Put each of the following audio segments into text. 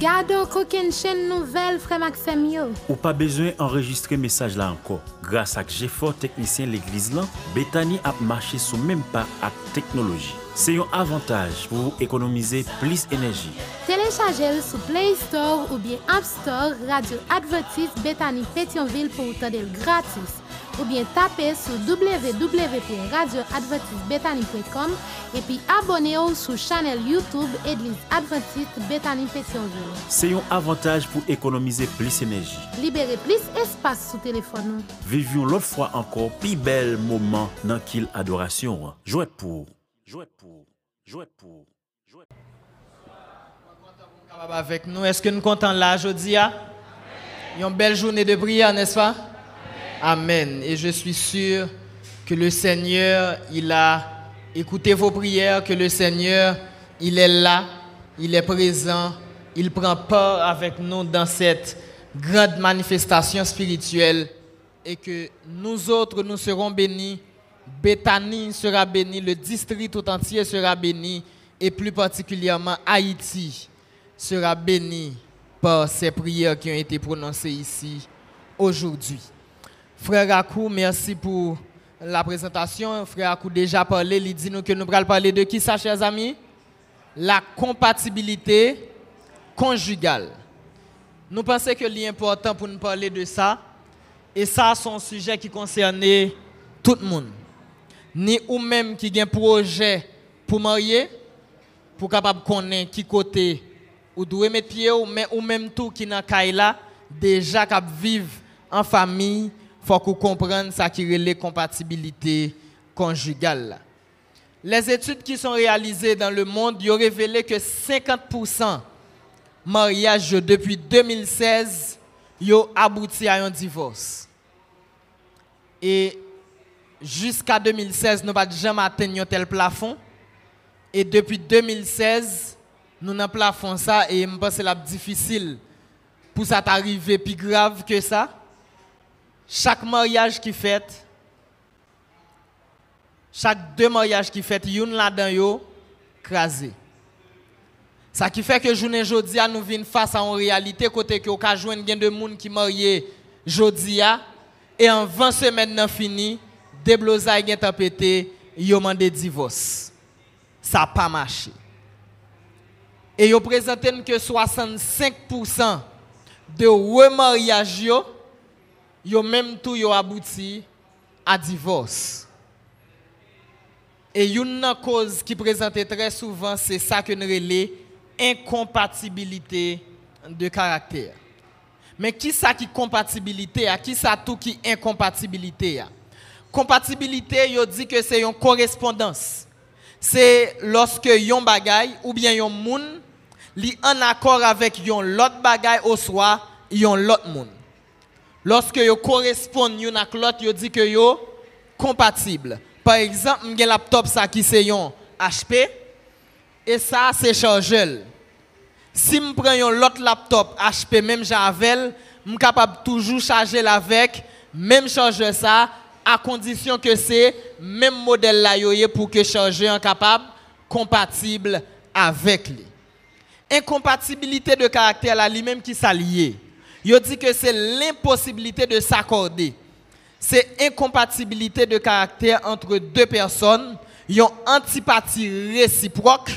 Gado koken chen nouvel frère Maxime yo. Ou pas besoin d'enregistrer message là encore. Grâce à GFOR technicien l'église là, Bethany a marché sous même pas à technologie. C'est un avantage pour économiser plus d'énergie. Téléchargez-le sur Play Store ou bien App Store Radio Advertise Bethany Pétionville pour vous gratis. Ou bien tapez sur www.radioadventistebethany.com et puis abonnez-vous sur la chaîne YouTube Église Adventiste Bethany Pétionville. C'est un avantage pour économiser plus d'énergie. Libérer plus d'espace sur téléphone. Vivons l'autre fois encore plus bel moment dans qu'il adoration. Jouez pour. Jouez pour. Jouez pour. Jouez pour. Avec nous, est-ce que nous comptons là aujourd'hui? Une belle journée de prière, n'est-ce pas? Amen. Et je suis sûr que le Seigneur, il a écouté vos prières, que le Seigneur, il est là, il est présent, il prend part avec nous dans cette grande manifestation spirituelle et que nous autres, nous serons bénis. Bethany sera béni, le district tout entier sera béni et plus particulièrement Haïti sera béni par ces prières qui ont été prononcées ici aujourd'hui. Frère Akou, merci pour la présentation. Frère Akou déjà parlé, il dit nous que nous allons parler de qui ça, chers amis? La compatibilité conjugale. Nous pensons que c'est pour nous parler de ça. Et ça, c'est un sujet qui concerne tout le monde. Ni ou même qui a un projet pour marier, pour capable connaître qui côté ou doit mettre pied ou même tout qui n'a là déjà cap vivre en famille faut qu'on comprenne ça qui est les compatibilités conjugales. Les études qui sont réalisées dans le monde ont révélé que 50% mariages depuis 2016 ont abouti à un divorce. Et jusqu'à 2016, nous n'avons jamais atteint un tel plafond. Et depuis 2016, nous avons plafond ça et je pense que c'est difficile pour ça t'arriver plus grave que ça. Chaque mariage qui fait, chaque deux mariages qui fait, une là-dedans yo crasé. Ça qui fait que journée jodia nous venons face à une réalité côté que cas joindre de monde qui marié jodia et en 20 semaines nan fini, déblosa gen tapété, yo mandé divorce. Ça pas marché. Et yo présenté que 65% de remariage yo yo même tout yo abouti à divorce. Et une cause qui présente très souvent, c'est ça que nous appelons incompatibilité de caractère. Mais qui ça qui compatibilité à? Qui ça tout qui incompatibilité à? Compatibilité, yo dit que c'est une correspondance. C'est lorsque yon bagay ou bien yon moun li en accord avec yon l'autre bagay au soir, yon l'autre moun lorsque yo correspondent yon ak l'autre, yo dit que yo compatible. Par exemple, un laptop ça qui c'est un HP et ça c'est chargeur. Si je prends un autre laptop HP même j'avais, je suis capable toujours charger avec même chargeur ça à condition que c'est même modèle là pour que chargeur capable compatible avec lui. Incompatibilité de caractère là lui-même qui s'allie. Il dit que c'est l'impossibilité de s'accorder. C'est incompatibilité de caractère entre deux personnes, une antipathie réciproque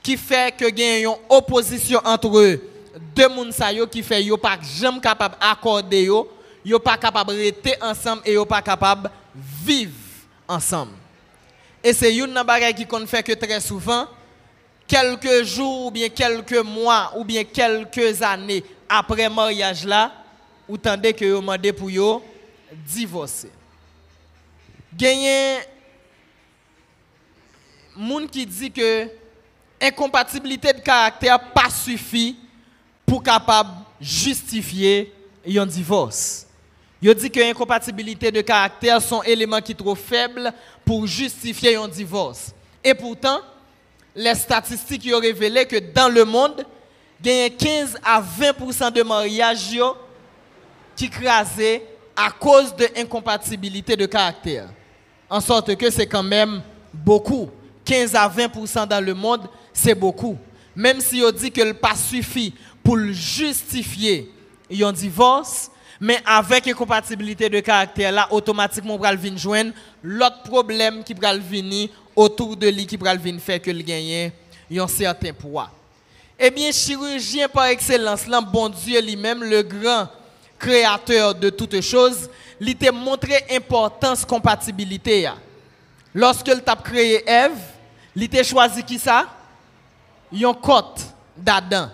qui fait que y une opposition entre deux personnes qui fait yo pas jamais capable d'accorder yo, yo pas capable rester ensemble et yo pas capable de vivre ensemble. Et c'est une chose qui fait que très souvent quelques jours ou bien quelques mois ou bien quelques années après mariage là, ou que vous demandez pour yo divorcer. Gagné moun qui dit que incompatibilité de caractère pas suffit pour capable justifier un divorce. Il dit que incompatibilité de caractère sont éléments qui trop faibles pour justifier un divorce. Et pourtant, les statistiques ont révélé que dans le monde, a 15 à 20% de mariages qui crasent à cause de incompatibilité de caractère. En sorte que c'est quand même beaucoup. 15 à 20% dans le monde, c'est beaucoup. Même si on dit que le pas suffit pour justifier un divorce, mais avec incompatibilité de caractère là, automatiquement, on va joindre l'autre problème qui va venir autour de lui, qui va venir faire que le gagne un certain poids. Eh bien, chirurgien par excellence, là, bon Dieu lui-même, le grand créateur de toutes choses, il t'a montré importance compatibilité. Lorsque il t'a créé Ève, il t'a choisi qui ça? Yon côte d'Adam.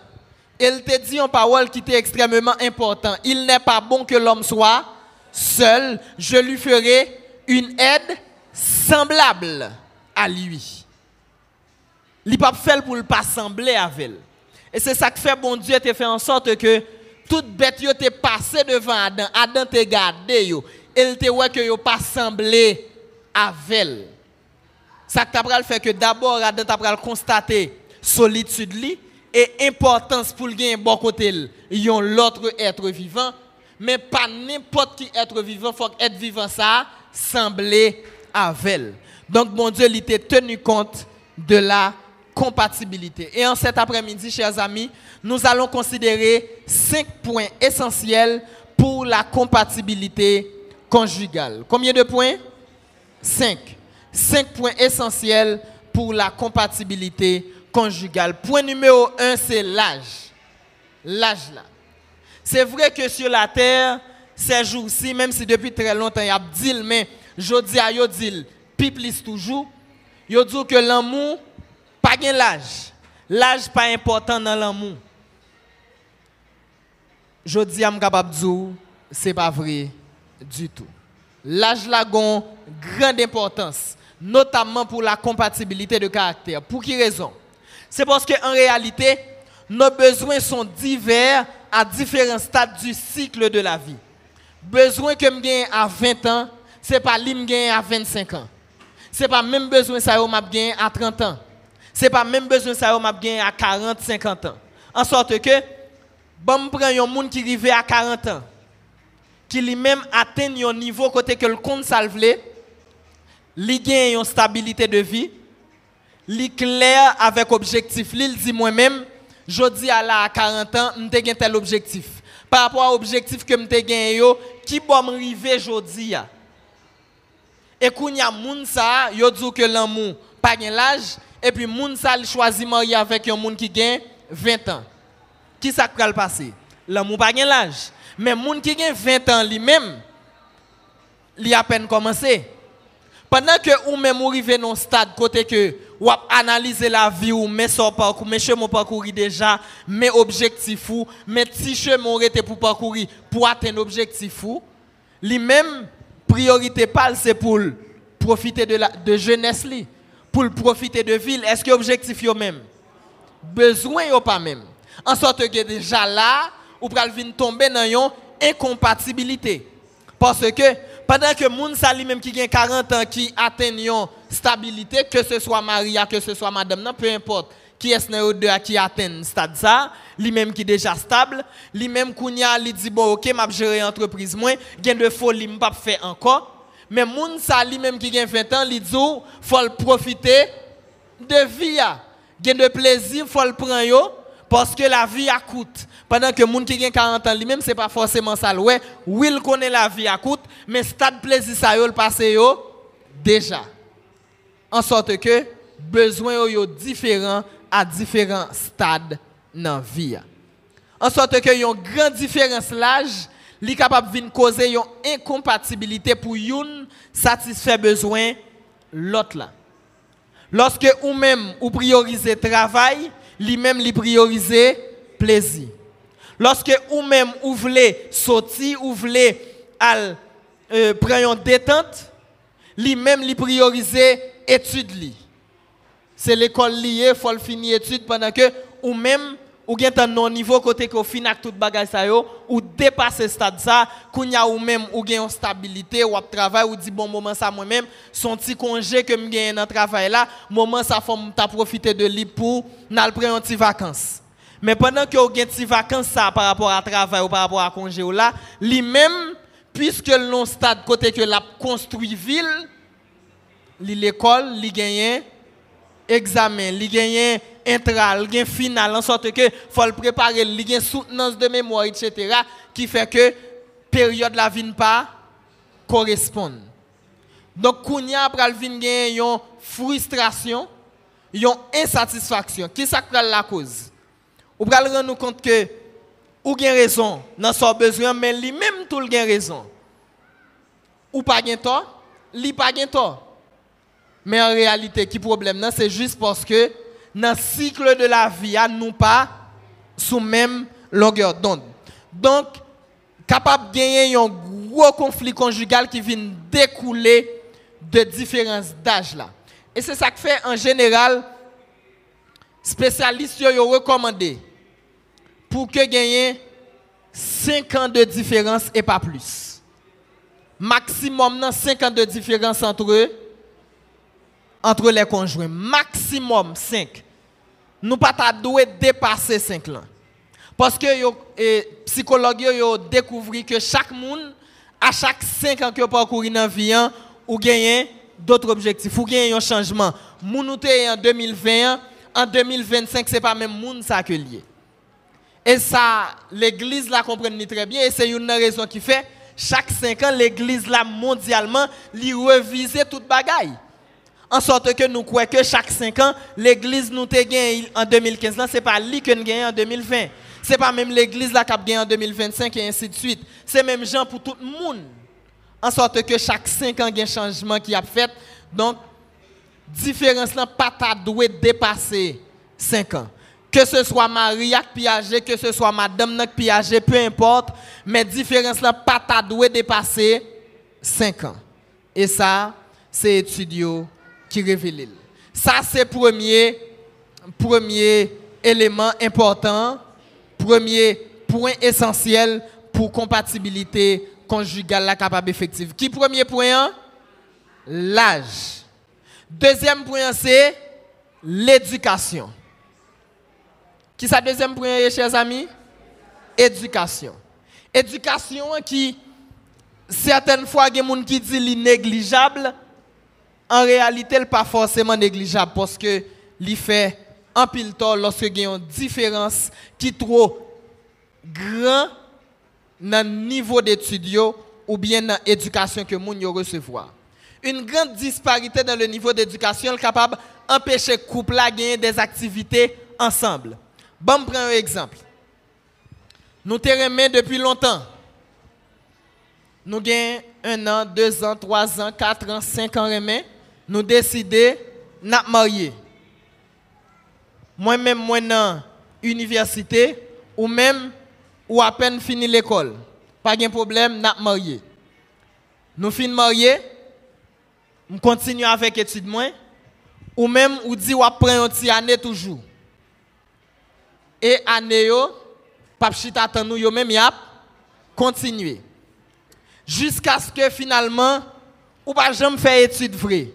Il t'a dit une parole qui était extrêmement importante. Il n'est pas bon que l'homme soit seul. Je lui ferai une aide semblable à lui. Il pas fait pour le pas sembler avec elle. Et c'est ça que fait bon Dieu te fait en sorte que toute bête yo te passé devant Adam, Adam te gardé yo, il te voit que yo pas semblé avec elle. Ça t'a fait que d'abord Adam t'a constater solitude li et importance pour gagner bon côté yon l'autre être vivant mais pas n'importe qui être vivant faut être vivant ça sembler avec elle. Donc mon Dieu il tenu compte de la compatibilité. Et en cet après-midi, chers amis, nous allons considérer cinq points essentiels pour la compatibilité conjugale. Combien de points? Cinq. Cinq points essentiels pour la compatibilité conjugale. Point numéro un, c'est l'âge. L'âge là. C'est vrai que sur la terre, ces jours-ci, même si depuis très longtemps, il y a dit, mais je dis à yo dit, piplis toujours, dit que l'amour pas l'âge. L'âge pas important dans l'amour. Je dis à capable de c'est pas vrai du tout. L'âge a une grande importance, notamment pour la compatibilité de caractère. Pour quelle raison? C'est parce qu'en réalité, nos besoins sont divers à différents stades du cycle de la vie. Besoin que je à 20 ans, ce n'est pas l'im à 25 ans. Ce n'est pas même besoin que à 30 ans n'est pas même besoin ça m'a gagné à 40 50 ans. En sorte que bon prend un monde qui arrive à 40 ans qui lui-même atteint un niveau côté que le compte salvelé li gagne une stabilité de vie. Li clair avec objectif. Li dit moi-même je dis à la 40 ans m'te gagne tel objectif. Par rapport à objectif que m'te gagne yo qui bon m'river jodi et kounya moun ça yo dit que l'amour pas l'âge et puis moun sa choisi marier avec un monde qui gagne 20 ans. Qui ça va passer? L'amour pas l'âge. Mais moun qui gagne 20 ans lui-même, il a peine commencé. Pendant que ou même arrivé dans stade côté que ou analyser la vie ou mais son parcours, mais chemin parcourir déjà, mais objectif ou, mais si chemin été pour parcourir pour atteindre objectif ou, lui-même priorité pas c'est pour profiter de la de jeunesse li pour profiter de ville, est-ce que objectif yo même? Besoin yo pas même. En sorte que déjà là, ou pral vinn tomber dans une incompatibilité. Parce que pendant que moun sa même qui a 40 ans qui atteint stabilité que ce soit Maria que ce soit madame non peu importe qui est ce deux qui atteint stade ça, lui même qui déjà stable, lui même kounya li dit bon OK m'a gérer entreprise moins, gain de folie m'pas faire encore mais moun sa li même qui a 20 ans, li dit faut profiter de vie Gen de plaisir, faut le prendre yo parce que la vie a coûte. Pendant que moun qui a 40 ans, lui même c'est pas forcément ça ouais, oui il connaît la vie a coûte, mais stade plaisir ça yo le passé yo déjà. En sorte que besoin yo, yo différent à différents stades dans vie. En sorte que y a une grande différence l'âge li capable de causer une incompatibilité pour une satisfaire besoin l'autre là. Lorsque ou même ou priorisez travail, lui même li prioriser plaisir. Lorsque ou même ou voulez sortir ou voulez al euh, prendre une détente, lui même li prioriser étude li. C'est l'école liée, faut finir étude pendant que ou même ou gen tan non niveau côté que fin tout bagay sa yo ou dépasser stade ça kounya ou même ou gen stabilité ou ap travail ou dit bon moment ça moi même son petit congé que me gen dans travail là moment ça faut t'a profiter de lui pour n'al prendre un petit vacances mais pendant que ou gen petit vacances ça par rapport à travail ou par rapport à congé ou là lui même puisque le stade côté que l'a construit ville l'école li gagne examen li gagne intral, a final, en sorte que faut le préparer, il y soutenance de mémoire, etc., qui fait que période la vie pas correspond. Donc, Kounia après vin gen yon frustration, yon insatisfaction. Qui ça la cause? Ou pral rendre compte que ou gen raison dans son besoin, mais lui même tout le gen raison. Ou pas gen tort, li pas gen tort. Mais en réalité, qui problème c'est juste parce que dans le cycle de la vie, nous pas sous même longueur d'onde. Donc, capable de gagner un gros conflit conjugal qui vient découler de différences d'âge là. Et c'est ça que fait en général, spécialistes ont recommandé pour que gagner 5 ans de différence et pas plus. Maximum 5 ans de différence entre eux entre les conjoints. Maximum 5. Nous pas dépasser 5 ans. Parce que les psychologues ont découvert que chaque monde, à chaque 5 ans que parcouru dans la vie, hein, ou gagner d'autres objectifs, ou gagner un changement. Moun en 2020, en 2025, ce n'est pas même monde ça que lié. Et ça, l'église la comprend très bien, et c'est une raison qui fait, chaque 5 ans, l'église là mondialement, lui revise toute bagaille en sorte que nous croyons que chaque 5 ans, l'église nous a gagné en 2015, ce n'est pas lui qui a gagné en 2020. Ce n'est pas même l'église qui a gagné en 2025 et ainsi de suite. C'est même gens pour tout le monde. En sorte que chaque 5 ans, il y a un changement qui a fait. Donc, différence là pas doit dépasser 5 ans. Que ce soit Maria qui Piaget, que ce soit Madame qui peu importe, mais différence là pas doit dépasser 5 ans. Et ça, c'est étudiant qui révèle. Ça, c'est premier, premier élément important, premier point essentiel pour compatibilité conjugale la capable effective. Qui premier point? L'âge. Deuxième point, c'est l'éducation. Qui ça deuxième point, chers amis? Éducation. Éducation qui, certaines fois, il y a des gens qui disent négligeable en réalité, elle n'est pas forcément négligeable parce que il fait un pile tort lorsque y a une différence qui est trop grand dans le niveau d'études ou bien dans l'éducation que gens recevoir. Une grande disparité dans le niveau d'éducation est capable d'empêcher le couple à gagner des activités ensemble. Bon, prends un exemple. Nous te depuis longtemps. Nous avons un an, deux ans, trois ans, quatre ans, cinq ans remè nous décidons de nous marier. Moi-même, moi, dans l'université, ou même, ou à peine fini l'école. Pas de problème, nous marier. Nous finissons marier, nous continuons avec l'étude moi, ou même, ou dit, ou après une année toujours. Et année, yo, pas chita nous, yo même, yap, continuer. Jusqu'à ce que finalement, ou pas jamais faire étude vraie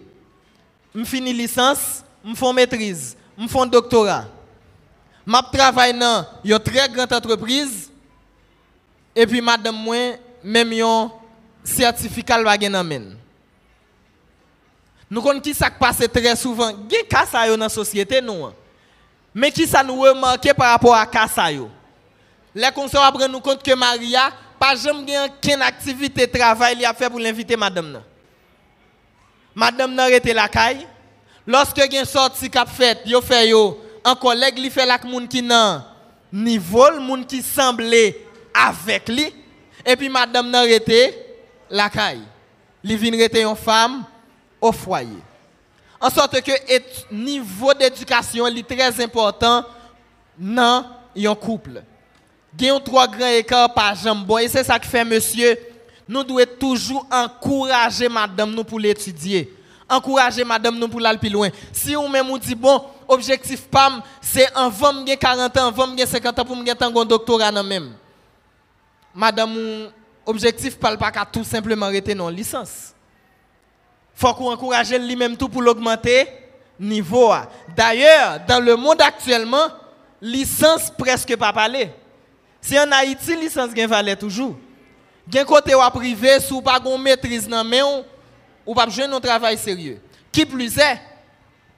je finis licence, je fais maîtrise, je fais doctorat. Je travaille dans une très grande entreprise et puis madame moi même un certificat va gagner Nous connaissons qui ça passe très souvent, il y a cas dans la société nous. Hein? Mais qui ça nous remarque par rapport à cas. Les conseillers prendre nous compte que Maria pas jamais aucune activité travail il a pour l'inviter madame Madame n'a arrêté la caille. Lorsque gen sorti cap fait, yo fait yo, un collègue li fait la moun qui nan niveau, moun qui semblait avec lui et puis madame n'a arrêté la caille. Li vinn rete une femme au foyer. En sorte que niveau d'éducation est très important dans un couple. Il y a trois grands écarts par jambe. Et c'est ça qui fait, monsieur, nous devons toujours encourager madame nous pour l'étudier. Encourager madame nous pour aller plus loin. Si on même dit bon, objectif PAM, c'est en 20 40 ans, 20 50 ans pour me un doctorat même. Madame, objectif parle pas qu'à tout simplement arrêter non licence. Faut qu'on encourage lui-même tout pour l'augmenter niveau. D'ailleurs, dans le monde actuellement, licence presque pas parler. Si en Haïti, licence gain valait toujours. Gen côté ou privé, sous pas gon maîtrise nan mais ou pas besoin de travail sérieux. Qui plus est,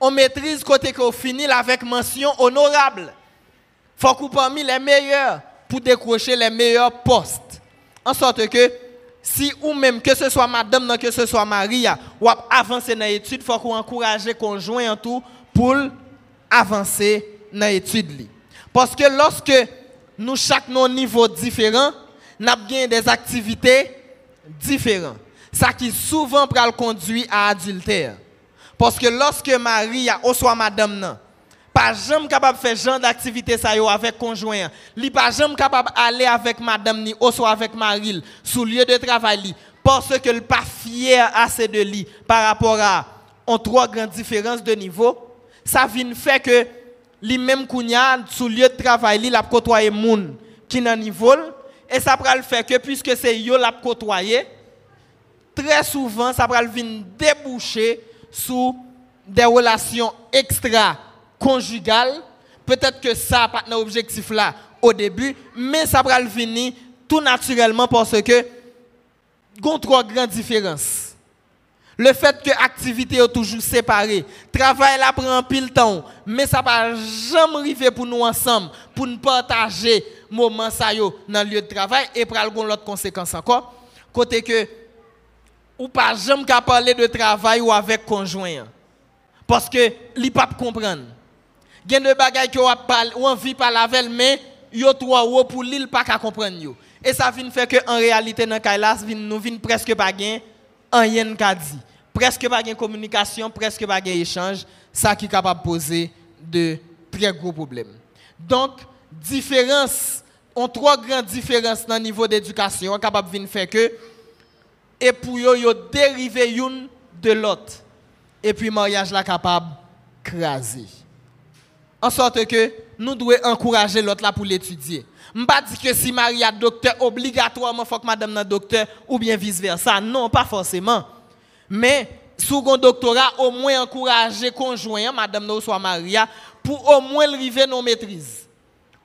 on maîtrise côté qu'on finit avec mention honorable. Faut qu'on parmi les meilleurs pour décrocher les meilleurs postes. En sorte que si ou même que ce soit madame que ce soit Maria ou avancer dans l'étude, faut qu'on encourage conjoint en tout pour avancer dans l'étude. Parce que lorsque nous chaque nos niveaux différents, nous avons des activités différentes. Ça qui souvent conduit à adultère. Parce que lorsque Marie ou soit madame non, pas jamais capable de faire genre d'activité ça avec conjoint. Li pas jamais capable aller avec madame ni ou avec Marie sous lieu de travail parce que le pas fier assez de lui par rapport à en trois grandes différences de niveau. Ça vient faire que li même kounya sous lieu de travail li la côtoyer moun qui nan niveau et ça va le faire que puisque c'est yo la côtoyer très souvent ça va venir déboucher sous des relations extra conjugales. Peut-être que ça pas un objectif là au début, mais ça va venir tout naturellement parce que il y a trois grandes différences. Le fait que l'activité est toujours séparée, travail là prend pile temps, mais ça va jamais arriver pour nous ensemble, pour nous partager moment ça dans le lieu de travail et pour avoir l'autre conséquence encore. Côté que ou pas jamais parler de travail ou avec conjoint. Parce que li pas comprendre. Il y a des bagages qui ont envie de parler avec mais yo trois ou pour l'île pas comprendre. Et ça vient faire que en réalité dans Kailas nous vinn presque pas gain rien qu'a dit. Presque pas gain communication, presque pas gain échange, ça qui est capable de poser de très gros problèmes. Donc différence on trois grandes différences dans le niveau d'éducation capable de faire que et pour yo dériver une de l'autre et puis mariage là capable craser en sorte que nous devons encourager l'autre là pour l'étudier je pas dire que si Marie a docteur obligatoirement faut que madame n'a docteur ou bien vice versa non pas forcément mais sous un doctorat au moins encourager conjoint madame ou soit Maria pour au moins arriver nos maîtrises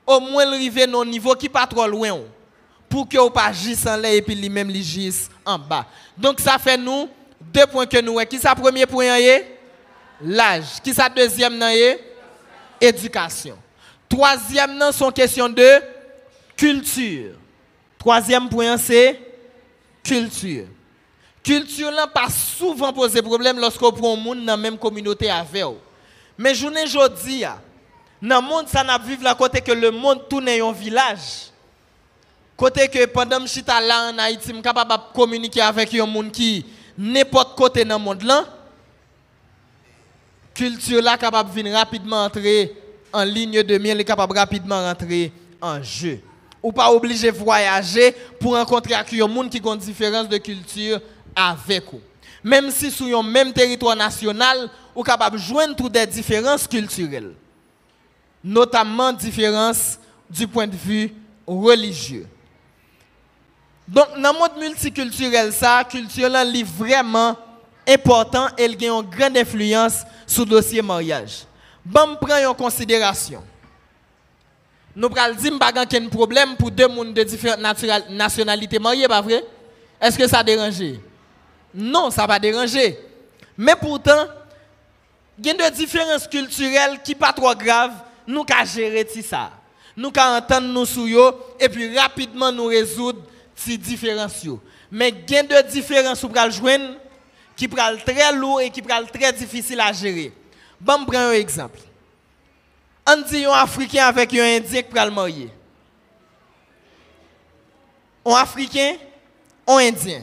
au moins arriver nos niveaux qui pas trop loin pour que vous pas gisse en l'air et puis gisse en bas. Donc ça fait nous deux points que nous. Qui ça premier point L'âge. Qui ça deuxième Éducation. Troisième non sont question de culture. Troisième point c'est culture. Culture n'a pas souvent posé problème lorsqu'on prend monde dans la même communauté avec vous. Mais je ne dis dans le monde ça n'a vivre la côté que le monde tourne un village. Côté que pendant que je suis là en Haïti, je suis capable de communiquer avec un monde qui n'importe côté dans le monde là. Culture là capable de rapidement entrer en ligne de mire, est capable rapidement rentrer en jeu. Ou pas obligé de voyager pour rencontrer un monde qui a une différence de culture avec vous. Même si sur un même territoire national, ou capable de joindre des différences culturelles. Notamment différences du point de vue religieux. Donc, dans le monde multiculturel, ça, culture est vraiment important et elle a une grande influence sur le dossier mariage. Bon, prend en considération. Nous allons dire qu'il y a un problème pour deux personnes de différentes nationalités mariées, pas vrai? Est-ce que ça dérange? Non, ça va déranger. Mais pourtant, il y a des différences culturelles qui ne pas trop graves. Nous allons gérer ça. Nous allons entendre nous sur et puis rapidement nous résoudre si différence mais gain de différence pour le joindre qui pral très lourd et qui pral très difficile à gérer bon prends un exemple on dit un africain avec un indien qui pral marier. Un africain un indien.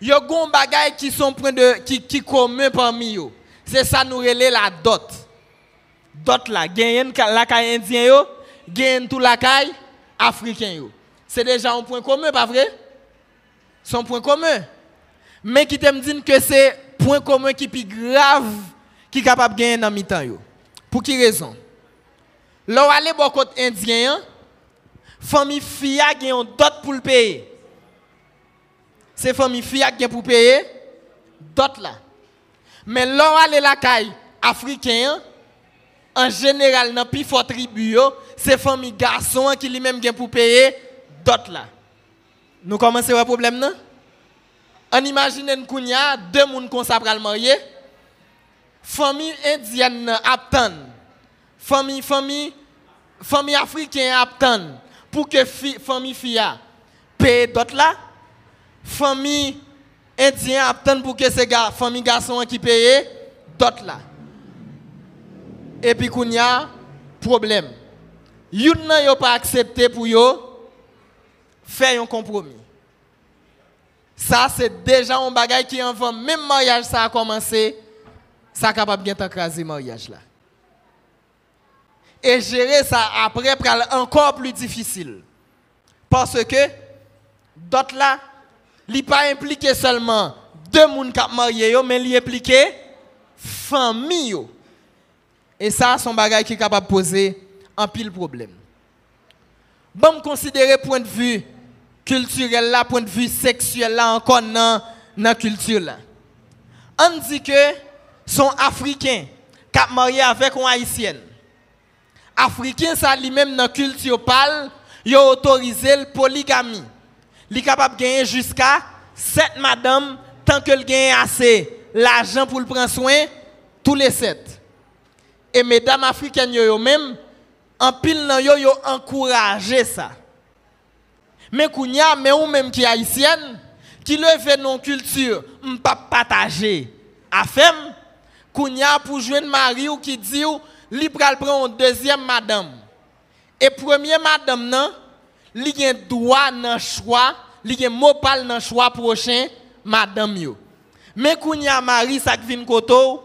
Yo gon bagay qui sont de qui qui commun parmi eux. C'est ça nous relève la dot. Dot là gagne la caille indien yo gagne tout la caille africain c'est déjà un point commun, pas vrai? C'est un point commun. Mais qui t'aime dire que c'est un point commun qui est plus grave qui est capable de gagner dans le temps. Pour quelle raison? Là aller côté indien, famille fille a une dot pour le payer. C'est famille fille qui pour payer dot là. Mais là aller la caille africain, en général, dans plus fort tribu, c'est famille garçon qui lui-même pour payer d'autres là. Nous commençons le problème non On imagine une kounya, deux personnes qu'on s'apprend marier. famille indienne aptan, famille famille famille africaine aptan pour que fi, famille fia paye d'autres là, famille indienne aptan pour que ces gars famille garçon qui paye d'autres là. Et puis qu'on y a problème. Yon nan pas accepté pour yo faire un compromis. Ça c'est déjà un bagage qui avant même mariage ça a commencé, ça capable bien t'écraser mariage là. Et gérer ça après encore plus difficile. Parce que d'autres là, li pas impliqué seulement deux moun k'ap marié yo, mais li impliqué famille. Et ça, son bagage qui est capable de poser un pile problème. Bon, considérer point de vue culturel là, point de vue sexuel là, encore dans la culture là. On dit que sont africains qui marié avec une haïtienne. Africain ça lui-même dans la culture parle, il a autorisé la polygamie. Il est capable de gagner jusqu'à 7 madame tant que le gagne assez l'argent pour le prendre soin tous les 7. Et mesdames africaines yo, même en pile nan yo yo encouragé ça. Mais kounya mais ou même qui haïtienne qui levé non culture, pas partager. A femme kounya pour joindre mari ou qui dit ou li pral prend une deuxième madame. Et première madame nan li gen droit nan choix, li gen mot pal nan choix prochain madame yo. Mais kounya mari ça qui vinn koto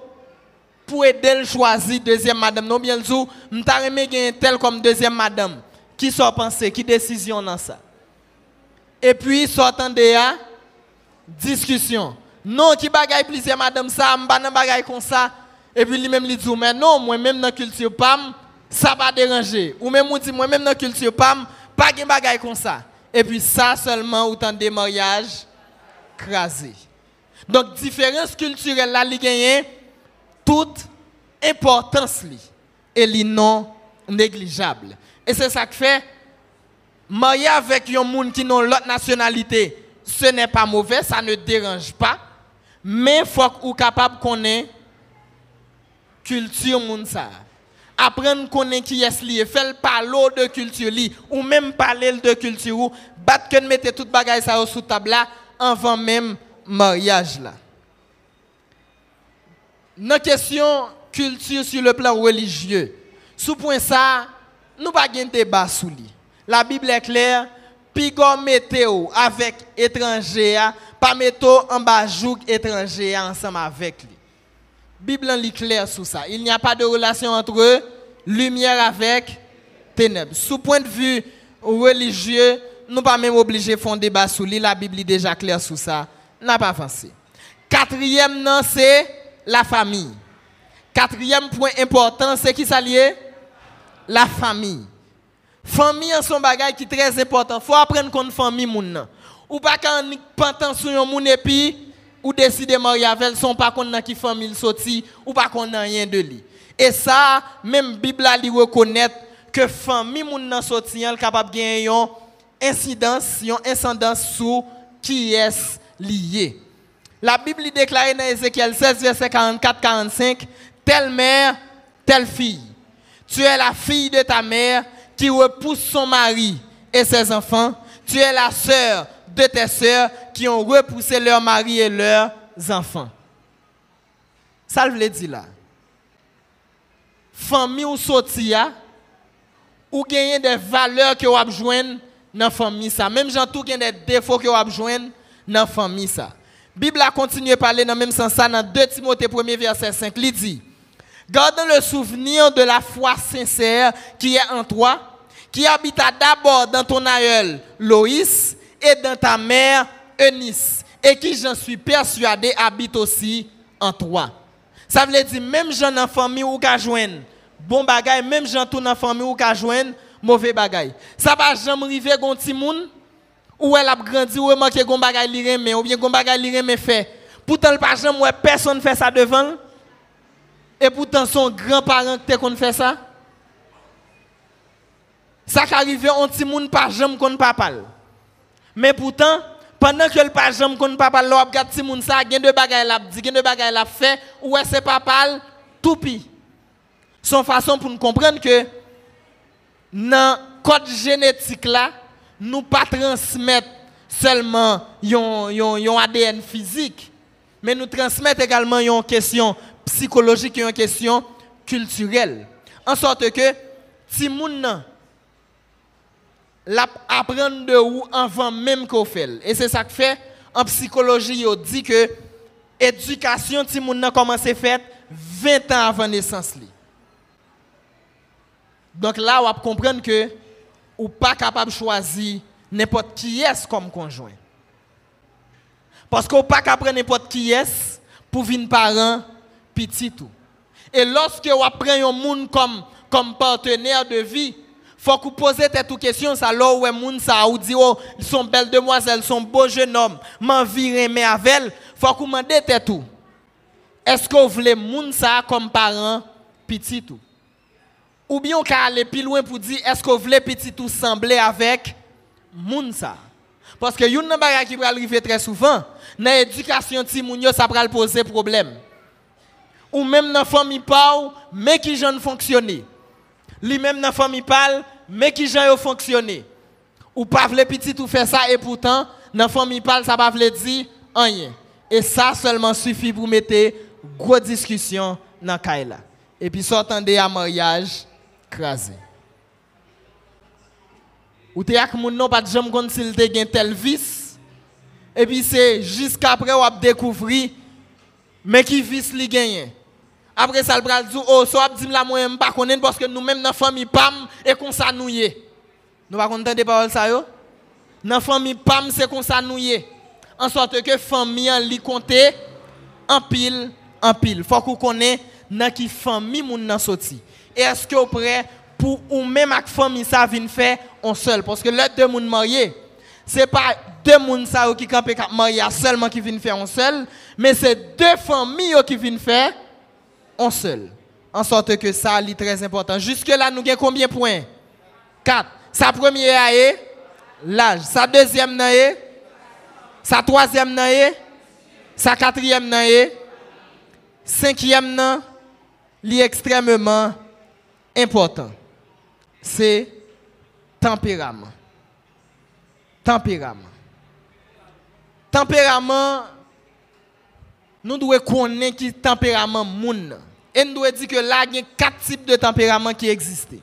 pour aider choisir deuxième madame. Non bien sûr, m'ta remé gen tel comme deuxième madame. Qui soit pensé, qui décision dans ça? Et puis sortant de là, discussion. Non qui bagaille plusieurs madame ça, m'pa nan bagaille comme ça. Et puis lui même lui dit mais non, moi même dans culture pam, ça va déranger. Ou même dit moi même dans culture pam, pas gen bagaille comme ça. Et puis ça seulement autant de mariages crasés. Donc différence culturelle là li gagne toute importance li et li non négligeable. Et c'est ça que fait marier avec un monde qui n'a l'autre nationalité, ce n'est pas mauvais, ça ne dérange pas, mais faut ou capable connaître culture moun ça. Apprendre connaître qui est lié, faire parler de culture li ou même parler de culture ou battre que mettre toute bagaille ça sous table là avant même mariage là. Dans question culture sur le plan religieux, sous point ça, nous pas de débat sous lui. La Bible est claire, pigon météo avec étranger, pas mettre en bas joug étranger ensemble avec lui. Bible est claire sur ça. Il n'y a pas de relation entre lumière avec ténèbres. Sous point de vue religieux, nous pas même obligés de faire un débat sur lui. La Bible est déjà claire sur ça. N'a pas avancé. Quatrième, non, c'est la famille. Quatrième point important, c'est qui s'allie La famille. Famille en son bagage qui est très important. faut apprendre qu'on famille moun Ou pas sur et puis ou décider marier avec son pas qu'on qui famille sorti ou pas qu'on rien de lui. Et ça même Bible a li reconnaître que famille moun nan sorti est capable gagner une incidence, une incidence sur qui est lié. La Bible déclare dans Ézéchiel 16, verset 44-45, telle mère, telle fille. Tu es la fille de ta mère qui repousse son mari et ses enfants. Tu es la sœur de tes sœurs qui ont repoussé leur mari et leurs enfants. Ça veut dire là. Famille ou sotia ou gagner des valeurs que vous avez dans la famille ça. Même gens tout des défauts que vous avez dans la famille ça. Bible a continué à parler dans le même sens dans 2 Timothée 1 verset 5. Il dit Garde le souvenir de la foi sincère qui est en toi, qui habita d'abord dans ton aïeul Loïs et dans ta mère Eunice, et qui, j'en suis persuadé, habite aussi en toi. Ça veut dire, même gens dans famille ou ka joindre bon bagay, même gens dans la famille ou ka joindre mauvais bagay. Ça va jamais arriver gon ti moun ou elle a grandi ou manqué gon bagay li reme ou bien gon bagay li reme fait. Pourtant le pas jamais personne fait ça devant. Et pourtant son grand-parent qui qu'on fait ça. Ça qui arrive on ti moun pas jamais qu'on pas parle. Mais pourtant pendant que le pas jamais qu'on pas parle, regarde ti moun ça, gen de bagay la dit, gen de bagay la fait, ou est c'est pas parle toupi? Son façon pour nous comprendre que dans le code génétique là, nous pas transmettre seulement un ADN physique, mais nous transmettre également une question psychologique et une question culturelle. En sorte que si moun apprendre de où avant même qu'on fait. Et c'est ça que fait en psychologie, on dit que l'éducation si moun a commencé faire 20 ans avant naissance Donc là, on comprendre que ou pas capable de choisir n'importe qui est comme conjoint. Parce qu'on pas capable n'importe qui est pour venir parent petit tout. Et lorsque on prend un monde comme comme partenaire de vie, faut que vous posez cette question ça là où moun ça ou dit oh ils sont belles demoiselles, sont beaux jeunes hommes, m'en virer mais avec faut que vous demandez tout. Est-ce que vous voulez moun ça comme parent petit tout? Ou bien on peut aller plus loin pour dire est-ce que vous voulez petit tout sembler avec moun ça? Parce que une bagage qui va arriver très souvent, dans l'éducation ti moun ça va poser problème. Ou même dans la famille mais qui j'en fonctionner. Lui-même dans la famille parle, mais qui j'en fonctionner. Ou pas vle petit tout faire ça et pourtant dans la famille parle ça pas vle dire rien. Et ça seulement suffit pour mettre gros discussion dans Kaila. Et puis s'entendez à mariage crasé. Ou te yak moun non pas jambe kon s'il te gen tel vice. Et puis c'est jusqu'après ou a découvrir mais qui vice li gagne. Après ça, le bras dit, oh, so ap dit la moi pas connaître parce que nous même dans famille pam et qu'on ça nouye. Nous pas entendre des paroles ça yo? Dans famille pam c'est qu'on ça nouye. En sorte que famille li compter en pile en pile. Faut qu'on connaisse dans qui famille moun nan sorti. Et est-ce que vous prêt pour ou même avec famille ça vient faire en seul? Parce que les deux moun mariés c'est pas deux moun ça qui campé marié seulement qui viennent faire en seul, mais c'est deux familles qui viennent faire en seul. En sorte que ça est très important. Jusque-là, nous avons combien de points? 4. Sa première est l'âge. Sa deuxième est Sa troisième est Sa quatrième est Cinquième est extrêmement important. C'est tempérament. Tempérament. Tempérament, nous devons connaître qui tempérament moun. Et nous devons dire que là, il y a quatre types de tempéraments qui existent.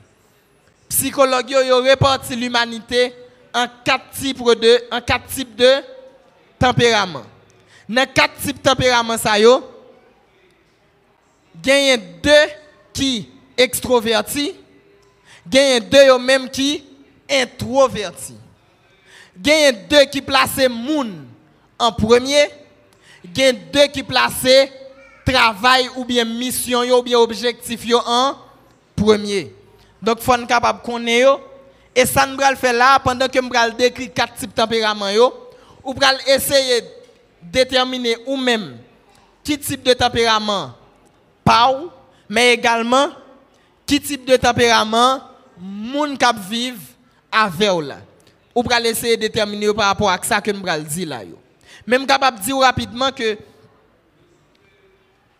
Psychologue yo réparti l'humanité en quatre types de en quatre types de tempéraments. Dans quatre types de tempéraments ça yo, a deux qui extrovertis, a deux même qui introvertis. a deux qui placent moun en premier, a deux qui placent travail ou bien mission ou bien objectif en premier. Donc, faut être capable connaître. Et ça, nous faire là, pendant que nous décrire quatre types de tempérament, ou allons essayer de déterminer ou même quel type de tempérament pas mais également quel type de tempérament moun cap vivre avec là. Ou allons essayer de déterminer par rapport à ça que nous allons dire là. Même capable de dire rapidement que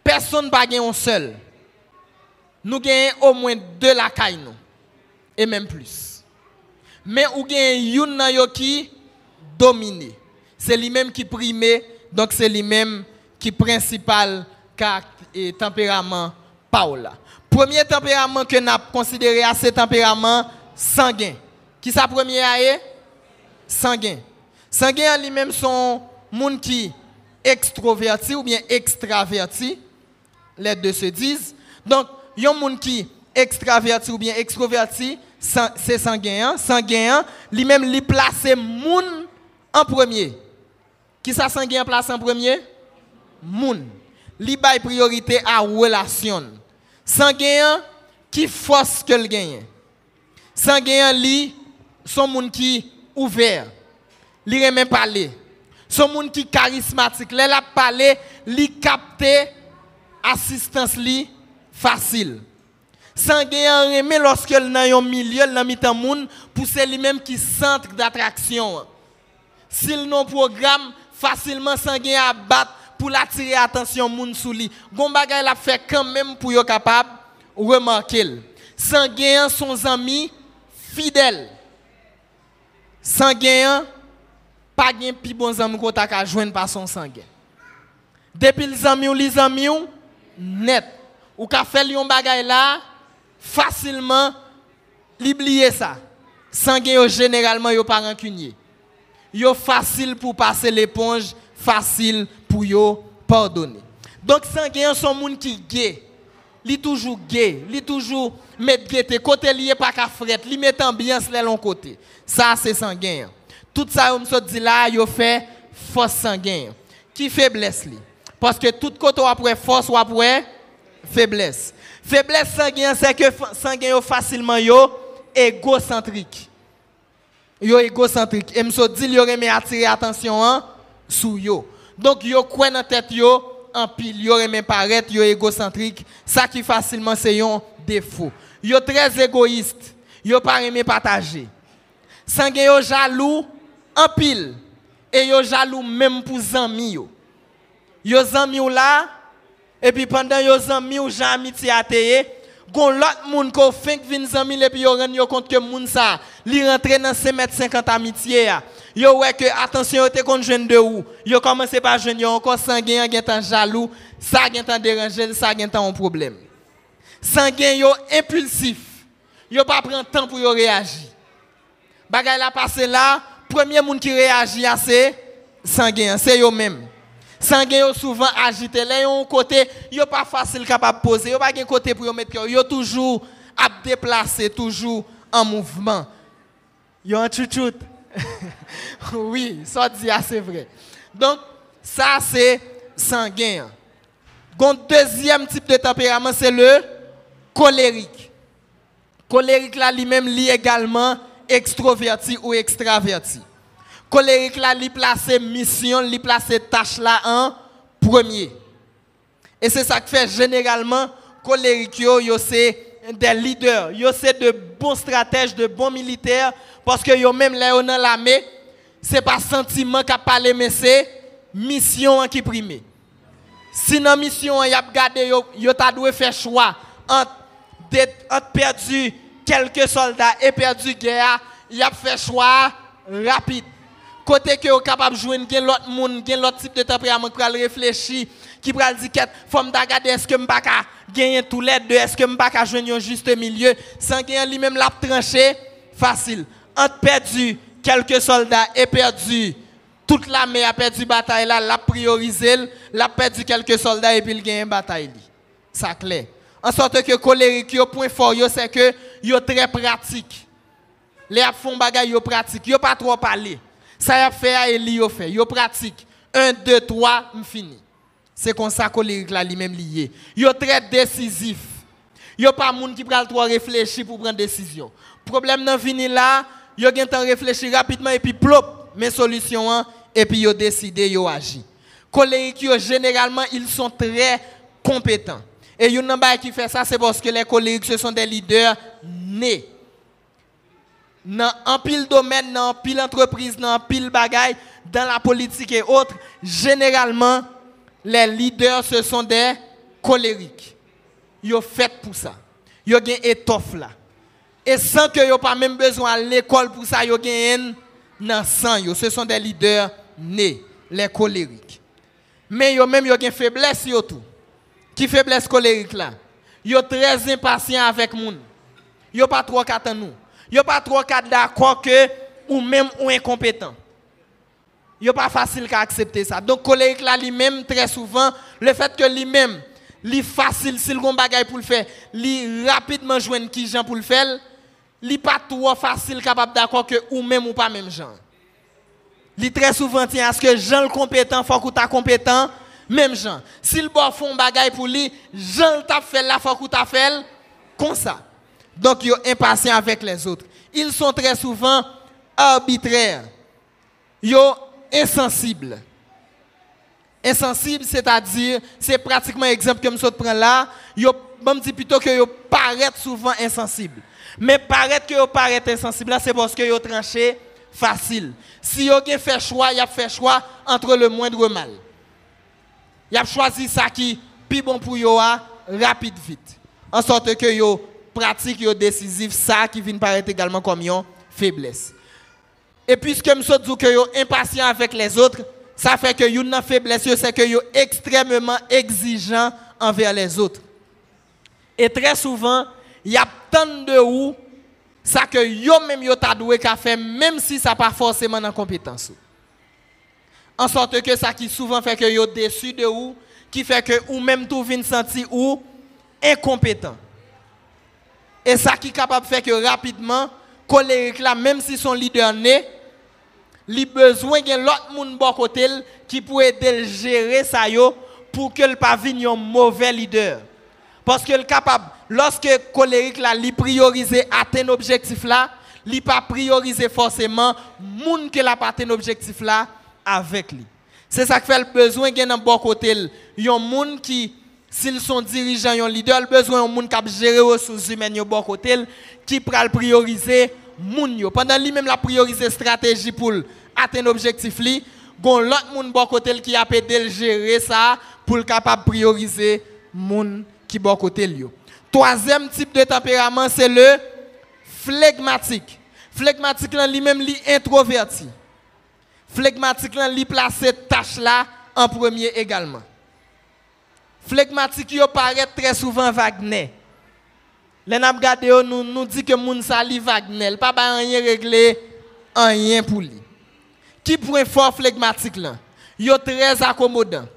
personne pas un seul. Nous gagnons au moins deux la et même plus. Mais ou gagne une yo qui domine. C'est lui-même qui prime, donc c'est lui-même qui principal et tempérament Paula. Premier tempérament que nous considéré à ce tempérament sanguin. Qui sa première est sanguin. Sanguin lui-même sont monde qui extroverti ou bien extraverti les deux se disent. Donc, il y a un monde qui extraverti ou bien extroverti, c'est sanguin. Sanguin, lui-même, lui place moun en premier. Qui ça sanguin place en premier? Moun. Li bail priorité à relation. Sanguin qui force que le gagne. Sanguin li son moun qui ouvert. Li remet parler. Son moun qui charismatique. Li la parler, li capter assistance li facile. Sanguin remet lorsque dans un milieu dans mitan moun pour c'est lui-même qui centre d'attraction. S'il non programme facilement sanguin abattre pour l'attirer attention moun sou li. Gon bagay la fait quand même pour yo capable remarquer. Sanguin son ami fidèle. Sanguin pas gen pi bon ami ko ta ka joindre par son sanguin. Depuis les amis ou les amis net. Ou ka fait yon bagay là facilement l'oublier ça. Sanguin généralement yo pas rancunier. Yo facile pour passer l'éponge, facile pour yo pardonner. Donc sanguin son monde qui gay. Li toujours gay, li toujours mettre gaieté côté lié pas ka fret, li met ambiance là l'on côté. Ça c'est sanguin. Tout ça on se dit là, yo fait force sanguin. Qui faiblesse li? Parce que tout côté après force ou après faiblesse. Faiblesse sanguine, c'est que sanguin yo facilement yo égocentrique. Yo égocentrique. Et me dit yo remet attirer attention hein, sur yo. Donc yo quoi dans tête yo en pile, yo remet paraître yo égocentrique. Ça qui facilement c'est un défaut. Yo très égoïste. Yo pas remet partager. Sanguin yo jaloux en pile. Et yo jaloux même pour amis yo. Yo zami ou là et puis pendant yo zami ou jan amitié ateye, gon l'autre moun ko fin vin zami et puis yo rend yo compte que moun sa li rentre dans 5 mètres 50 amitié ya. Yo ouais que attention te kon jeune de ou. Yo commence par jeune yo encore sanguin gen tan jaloux, ça gen tan déranger, ça gen tan un problème. Sanguin yo impulsif. Yo pas prend temps pour yo réagir. Bagay la passé là, premier moun qui réagit c'est sanguin, c'est yo même sanguin souvent agité là yon côté yo pas facile capable poser yo pas un côté pour mettre yo toujours à déplacer toujours en mouvement. Yo un chouchout oui ça dit c'est vrai. Donc ça c'est sanguin. Un deuxième type de tempérament c'est le colérique. Colérique là lui-même lui également extroverti ou extraverti colérique là, lui placer mission, lui placer tâche là en premier. Et c'est ça que fait généralement colérique yo, c'est des leaders, yo c'est de bons stratèges, de bons militaires parce que yo même là dans l'armée, c'est pas sentiment qu'a parlé mais c'est mission qui prime. Si dans mission y a gardé yo, yo t'a faire choix entre, entre perdu quelques soldats et perdu guerre, y a fait choix rapide côté que vous capable de jouer l'autre monde, l'autre type de tempérament pour réfléchir, qui pour dire qu'est faut regarder est-ce que m'pas gagner tous les deux, est-ce que m'pas jouer un juste milieu? Sans gagner lui-même la tranché facile. Entre perdu quelques soldats et perdu toute l'armée a perdu bataille là, l'a priorisé, l'a perdu quelques soldats et puis il gagne bataille. Ça clair. En sorte que colérique, point fort, c'est que yo très pratique. Les font bagay yo pratique, yo pas trop parler. Ça a fait et li yo fait. Yo pratique. 1 2 3, fini. C'est comme ça que les là lui même lié. Yo très décisif. Yo pas moun qui pral trop réfléchir pour prendre décision. Problème nan fini là, yo gen temps réfléchir rapidement et puis plop, mes solutions hein, et puis yo décider yo agir. Colériques yo généralement ils sont très compétents. Et yon nan qui fait ça c'est parce que les colériques ce sont des leaders nés dans un pile domaine, dans pile entreprise, dans pile bagaille, dans la politique et autres, généralement, les leaders, ce sont des colériques. Ils ont fait pour ça. Ils ont une étoffe là. Et sans que n'ayez pas même besoin à l'école pour ça, ils ont dans sang. Ce sont des leaders nés, les colériques. Mais ils ont même une faiblesse. Tout. Qui faiblesse colérique là? Sont très impatients avec gens. Ils n'ont pas trop qu'à nous. Yo pas trop d'accord que ou même ou incompétent. Yo pas facile qu'à accepter ça. Donc collègue là lui-même très souvent le fait que lui-même li facile s'il gon bagay pour le faire, li rapidement joindre qui gens pour le faire, li pas trop facile capable d'accord que ou même ou pas même gens. Li très souvent tient à ce que Jean le compétent faut que ta compétent même gens. S'il bon font bagay pour lui, Jean t'a fait la faut que t'a fait comme ça. Donc, ils sont impatients avec les autres. Ils sont très souvent arbitraires. Ils sont insensibles. Insensibles, c'est-à-dire, c'est pratiquement l'exemple que je prends là. Ils me plutôt que ils paraissent souvent insensibles. Mais paraître que ils paraissent insensibles, c'est parce qu'ils ont tranché facile. Si ils ont fait choix, ils ont fait choix entre le moindre mal. Il a choisi ça qui plus bon pour yo rapide vite. En sorte que yo pratique yo décisif ça qui vient paraître également comme une faiblesse. Et puisque je dis que yo impatient avec les autres, ça fait que une faiblesse c'est que yo extrêmement exigeant envers les autres. Et très souvent, il y a tant de ou ça que yo même yo ta doué même si ça pas forcément dans compétence. En sorte que ça qui souvent fait que yo déçu de ou qui fait que ou même tout vient sentir ou incompétent. Et ça qui est capable de faire que rapidement colérique là même si son leader n'est il besoin de l'autre monde qui pourrait aider gérer ça pour que le pas un mauvais leader. Parce que le capable lorsque colérique là, li prioriser atteindre objectif là, li pas prioriser forcément moun que la pas atteindre objectif là avec lui. C'est ça qui fait le besoin gen un bon côté, yon moun qui s'ils sont dirigeants, yon leader, le besoin yon moun qui gérer ressources humaines bon côté qui pral prioriser moun yo. Pendant lui même la prioriser stratégie pour atteindre objectif li, gon l'autre moun bon côté qui a aidé gérer ça pour capable prioriser moun qui bon côté li. Troisième type de tempérament, c'est le phlegmatique. Phlegmatique, lui-même, lui introverti. Phlegmatique, lui place cette tâche là en premier également. Phlegmatique, il paraît très souvent Wagner. Les n'a nous nous dit que moun sali Wagner, pas rien réglé, rien pour lui. Qui point fort phlegmatique là? Yo très accommodant.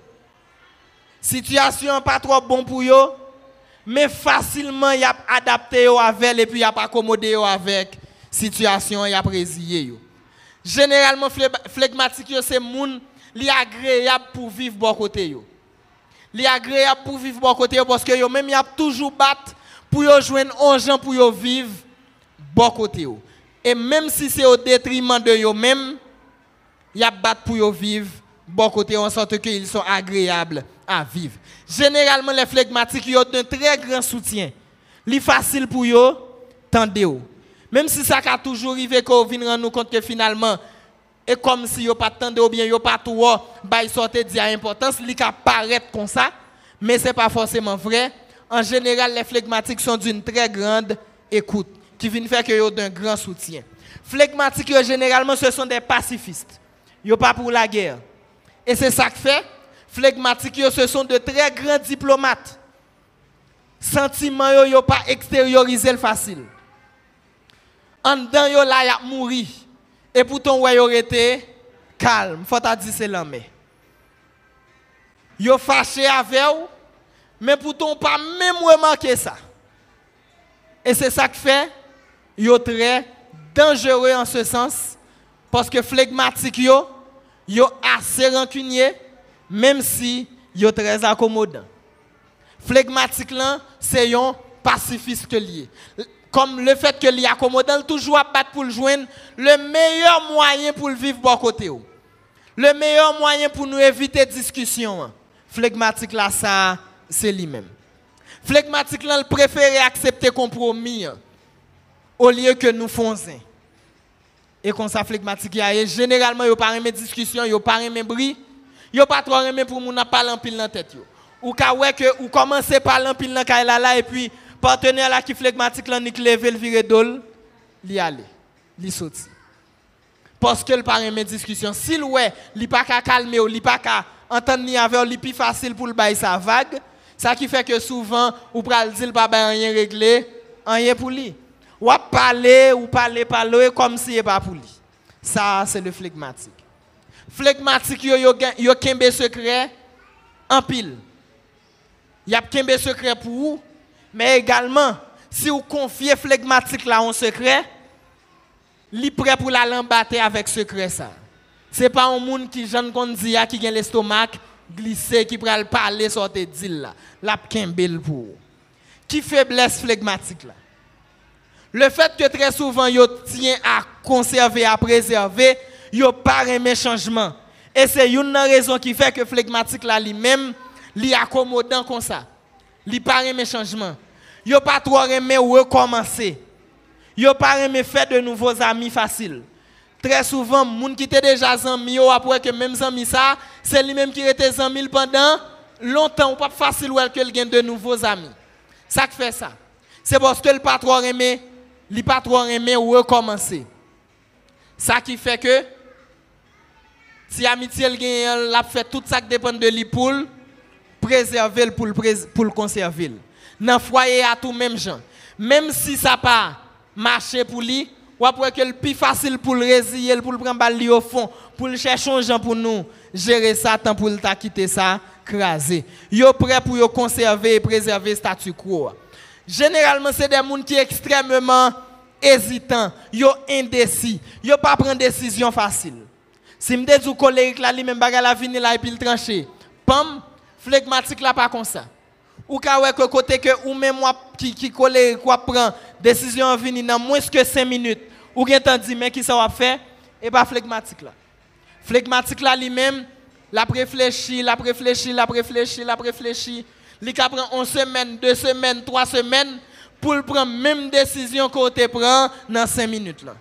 Situation pas trop bon pour yo, mais facilement y a adapté avec et puis y a accommodé avec situation y a résilié Généralement phlegmatique c'est moun li agréable pour vivre bon côté yo. Li agréable pour vivre bon côté parce que yo même toujours battre pour yo joindre gens pour yo vivre bon côté yo. Et même si c'est au détriment de yo même y a battre pour yo vivre bon côté en sorte qu'ils sont agréables à vivre. Généralement, les phlegmatiques ont un très grand soutien. C'est facile pour eux, tendez Même si ça a toujours arrivé qu'on vienne rendre nous compte que finalement, et comme si yo pas tendé ou bien yo pas tout, bah il sortait importance, li ka paraître comme ça, mais c'est pas forcément vrai. En général, les phlegmatiques sont d'une très grande écoute, qui viennent faire que yo d'un grand soutien. Phlegmatiques, généralement, ce sont des pacifistes. Yo pas pour la guerre. Et c'est ça que fait Phlegmatiques, ce sont de très grands diplomates. Sentiments, yo, yo pas extérioriser le facile. En dedans, yo là, y a mouri. Et pourtant, ouais, yo été calme. Faut ta dire c'est l'homme. Yo fâché avec vous, mais pourtant, pas même remarqué ça. Et c'est ça qui fait, yo très dangereux en ce sens, parce que phlegmatique, yo, yo assez rancunier même si yo très accommodant. Phlegmatique là, c'est un pacifiste lié. Comme le fait que li accommodant toujours à battre pour le joindre, le meilleur moyen pour le vivre bon côté Le meilleur moyen pour nous éviter discussion. Hein. Phlegmatique là ça c'est lui-même. Phlegmatique là, il préfère accepter compromis hein, au lieu que nous faisons. Et comme ça phlegmatique généralement yo pas mes discussion, yo pas mes bruit Yo pas trop aimé pour moun parler en pile dans tête yo. Ou que ou commencer par en pile dans là là et puis partenaire là qui flegmatique là ni lever le virer dol, li aller, li sorti. Parce que le pas aimé discussion. S'il ouais, li pas ka calmer ou li pas ka entendre ni avec li plus facile pour le bail sa vague, ça qui fait que souvent ou pral dire pas ben rien réglé, rien pour lui. Ou parler ou parler parler comme si n'est pas pour lui. Ça c'est le flegmatique phlegmatique yo yo yo kembe secret en pile. Y a kembe secret pour vous, mais également si vous confiez phlegmatique là en secret, li prêt pour la lambater avec secret ça. C'est pas un monde qui jeune qu'on dit qui a l'estomac glissé qui pral parler sortir dit là. La kembe pour. Qui faiblesse phlegmatique là. Le fait que très souvent yo tient à conserver à préserver yo pas aimé changement. Et c'est une raison qui fait que phlegmatique là lui-même, li accommodant comme ça. Li pas aimé changement. Yo pas trop aimé recommencer. Yo pas aimé faire de nouveaux amis faciles. Très souvent, moun qui étaient déjà amis, après que même amis ça, c'est lui-même qui était amis pendant longtemps ou pas facile ou que gagne de nouveaux amis. Ça qui fait ça. C'est parce que le patron aimé, le patron aimé recommencer. Ça qui fait que si amitié gagne, l'a fait tout ça qui dépend de lui préserver pour pour le conserver. Dans le foyer à tout même gens. Même si ça pas marché pour lui, ou après que le plus facile pour le résilier, pour le prendre au fond, pour le chercher un gens pour nous gérer ça tant pour le quitter ça crasé. Yo prêt pour yo conserver et préserver statu quo. Généralement c'est des gens qui sont extrêmement hésitants, yo indécis, yo pas prendre décision facile. Si me dis collègue là lui même bagarre la venir là et puis le trancher. Pam, flegmatique là pas comme ça. Ou ka que côté que ou même moi qui qui colère quoi prend décision venir dans moins que 5 minutes ou bien tant dit mais qui ça va faire et pas flegmatique là. Flegmatique là lui-même la réfléchi, la réfléchi, la réfléchi, la réfléchi. Il prend une semaine, deux semaines, trois semaines pour prendre même décision qu'on te prend dans 5 minutes là.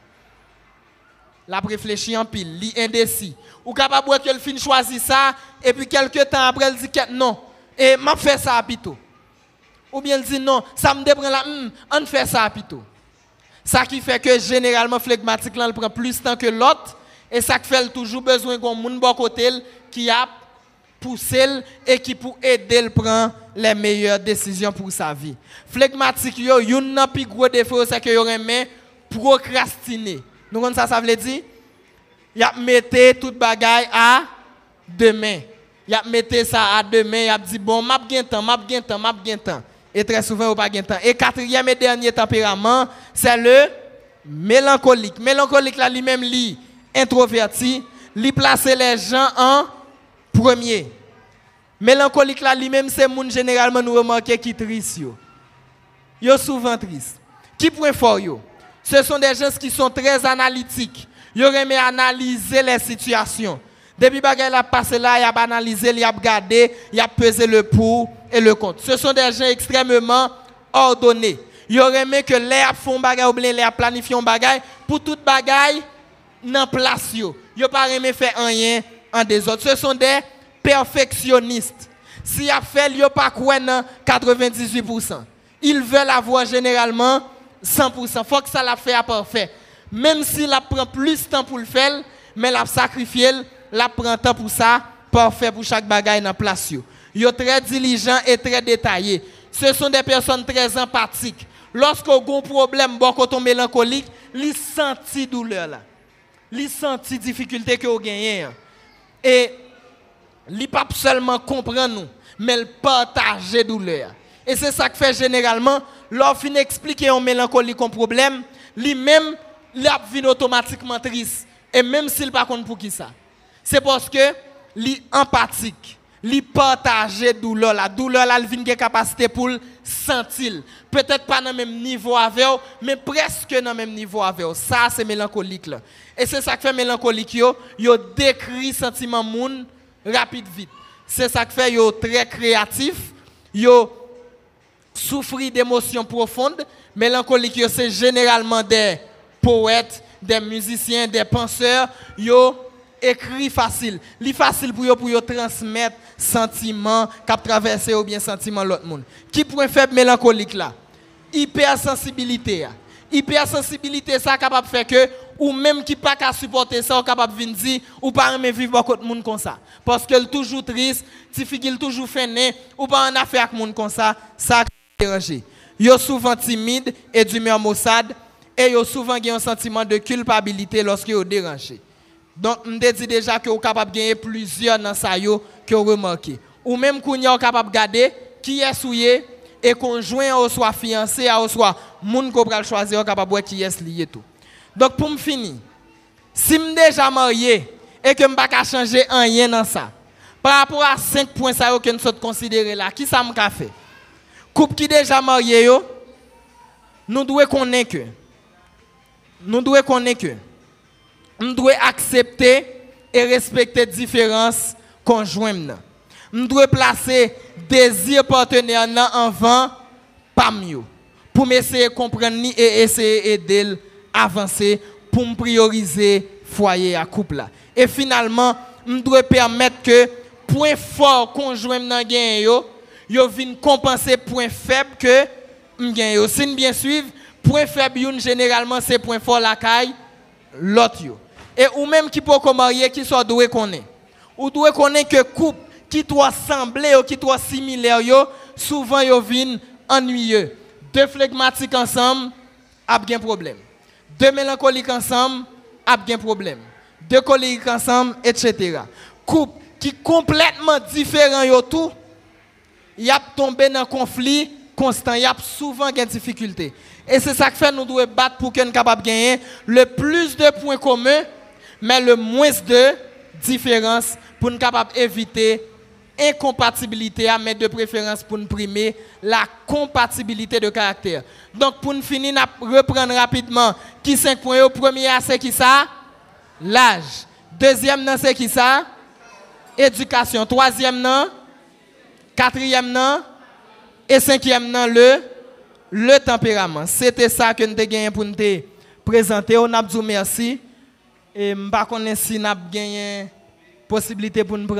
La réfléchi en pile, li indécis. Ou capable qu'elle fin choisir ça et puis quelques temps après elle dit non, et m'a fait ça plutôt. Ou bien elle dit non, ça me dépend là, hmm, on fait ça plutôt. Ça qui fait que généralement flegmatique prend plus de temps que l'autre et ça qui fait toujours besoin d'un monde bon qui a poussé et qui pour aider le prendre les meilleures décisions pour sa vie. Flegmatique yo, yon nan plus gros défaut c'est que yo procrastiner. Nous ça ça veut dire y a metté toute bagaille à demain y a metté ça à demain, y a dit bon, m'a bien temps, m'a bien temps, m'a bien temps. Et très souvent, on pas bien temps. Et quatrième et dernier tempérament, c'est le mélancolique. Mélancolique là lui-même lui introverti, lui placer les gens en premier. Mélancolique là lui-même c'est monde généralement nous remarquer qui triste. Yo souvent triste. Qui point fort yo? Ce sont des gens qui sont très analytiques. Ils aiment analyser les situations. Depuis que a passé là, il a analysé, il a regardé, il a pesé le pour et le contre. Ce sont des gens extrêmement ordonnés. Il aurait aimé que les font bagay ou les planifié un bagay pour toute bagay dans place yo. Yo pas aimé faire rien en désordre. Ce sont des perfectionnistes. Si a fait yo pas quoi 98%. Ils veulent avoir généralement 100%. Faut que ça la fait à parfait. Même s'il prend plus de temps pour le faire, mais l'a sacrifié la prend temps pour ça, parfait pour chaque bagaille dans place. Ils sont très diligents et très détaillés. Ce sont des personnes très empathiques. Lorsqu'on a un problème, bon, quand on mélancolique, ils sentent douleur là. Ils sentent difficulté que vous gagnez. Hein. Et ils pas seulement comprendre mais ils partagent douleur. Et c'est ça que fait généralement, lorsqu'on explique un mélancolique un problème, lui-même, il a automatiquement triste. Et même s'il pas compte pour qui ça c'est parce que li empathique, li partage douleur la douleur la vient une capacité pour sentir. Peut-être pas dans le même niveau avec mais presque dans le même niveau avec Ça c'est mélancolique là. Et c'est ça qui fait mélancolique yo, yo décrit sentiment moun rapide vite. C'est ça qui fait yo très créatif, yo souffrir d'émotions profondes. Mélancolique c'est généralement des poètes, des musiciens, des penseurs, yo écrit facile. Li facile pour yo pour yo transmettre sentiment cap traverser ou bien sentiment l'autre monde. Qui point faible mélancolique là? Hypersensibilité. Hypersensibilité ça capable faire que ou même qui pas qu'à supporter ça, ou capable venir dire ou pas vivre beaucoup de monde comme ça. Parce qu'elle toujours triste, figil toujours fainé ou pas en affaire avec monde comme ça, ça déranger. Yo souvent timide et d'humeur maussade et yo souvent un sentiment de culpabilité lorsque yo dérangé. Donc, je dit déjà que vous capable gagner plusieurs dans ça que vous remarquez. Ou même qu'on est capable de garder qui est souillé et conjoint ou soit fiancé ou soit moun qu'on va choisir capable qui est lié tout. Donc pour me finir, si suis déjà marié et que peux pas changer rien dans ça, par rapport à 5 points ça que nous sommes considérés là, qui ça m'a fait? Couple qui déjà marié nous devons connaître que nous devons connaître que nous devons accepter et respecter les différences conjointes. Nous devons placer désir partenaire en avant, pas mieux. Pour essayer de comprendre et essayer d'aider avancer, pour prioriser foyer à couple. Et finalement, nous devons permettre que point fort conjoint gen yo, vin compenser point faible que m gen yo. Si bien suivre, point faible yon généralement c'est point fort la caille l'autre. Et ou même qui peut marier qui soit doué connaît. Ou doué connaît que couple qui doit sembler ou qui doit similaire souvent yo vin ennuyeux. Deux flegmatiques ensemble, a bien problème. Deux mélancoliques ensemble, a bien problème. Deux colériques ensemble, etc. Couple qui complètement différent yo tout, y a tombé dans conflit constant, y a souvent des difficultés. Et c'est ça que fait nous devons battre pour qu'on soit capable gagner le plus de points communs, mais le moins de différences pour nous capable d'éviter incompatibilité mettre de préférence pour nous primer la compatibilité de caractère. Donc pour nous finir, nous reprendre rapidement qui 5 points. Au premier, c'est qui ça? L'âge. Deuxième, c'est qui ça? Éducation. Troisième, non? Quatrième? Et cinquième? Le, le tempérament. C'était ça que nous avons gagné pour nous présenter. On a dit merci. Et je ne sais pas si nous avons gagné possibilité pour nous prendre.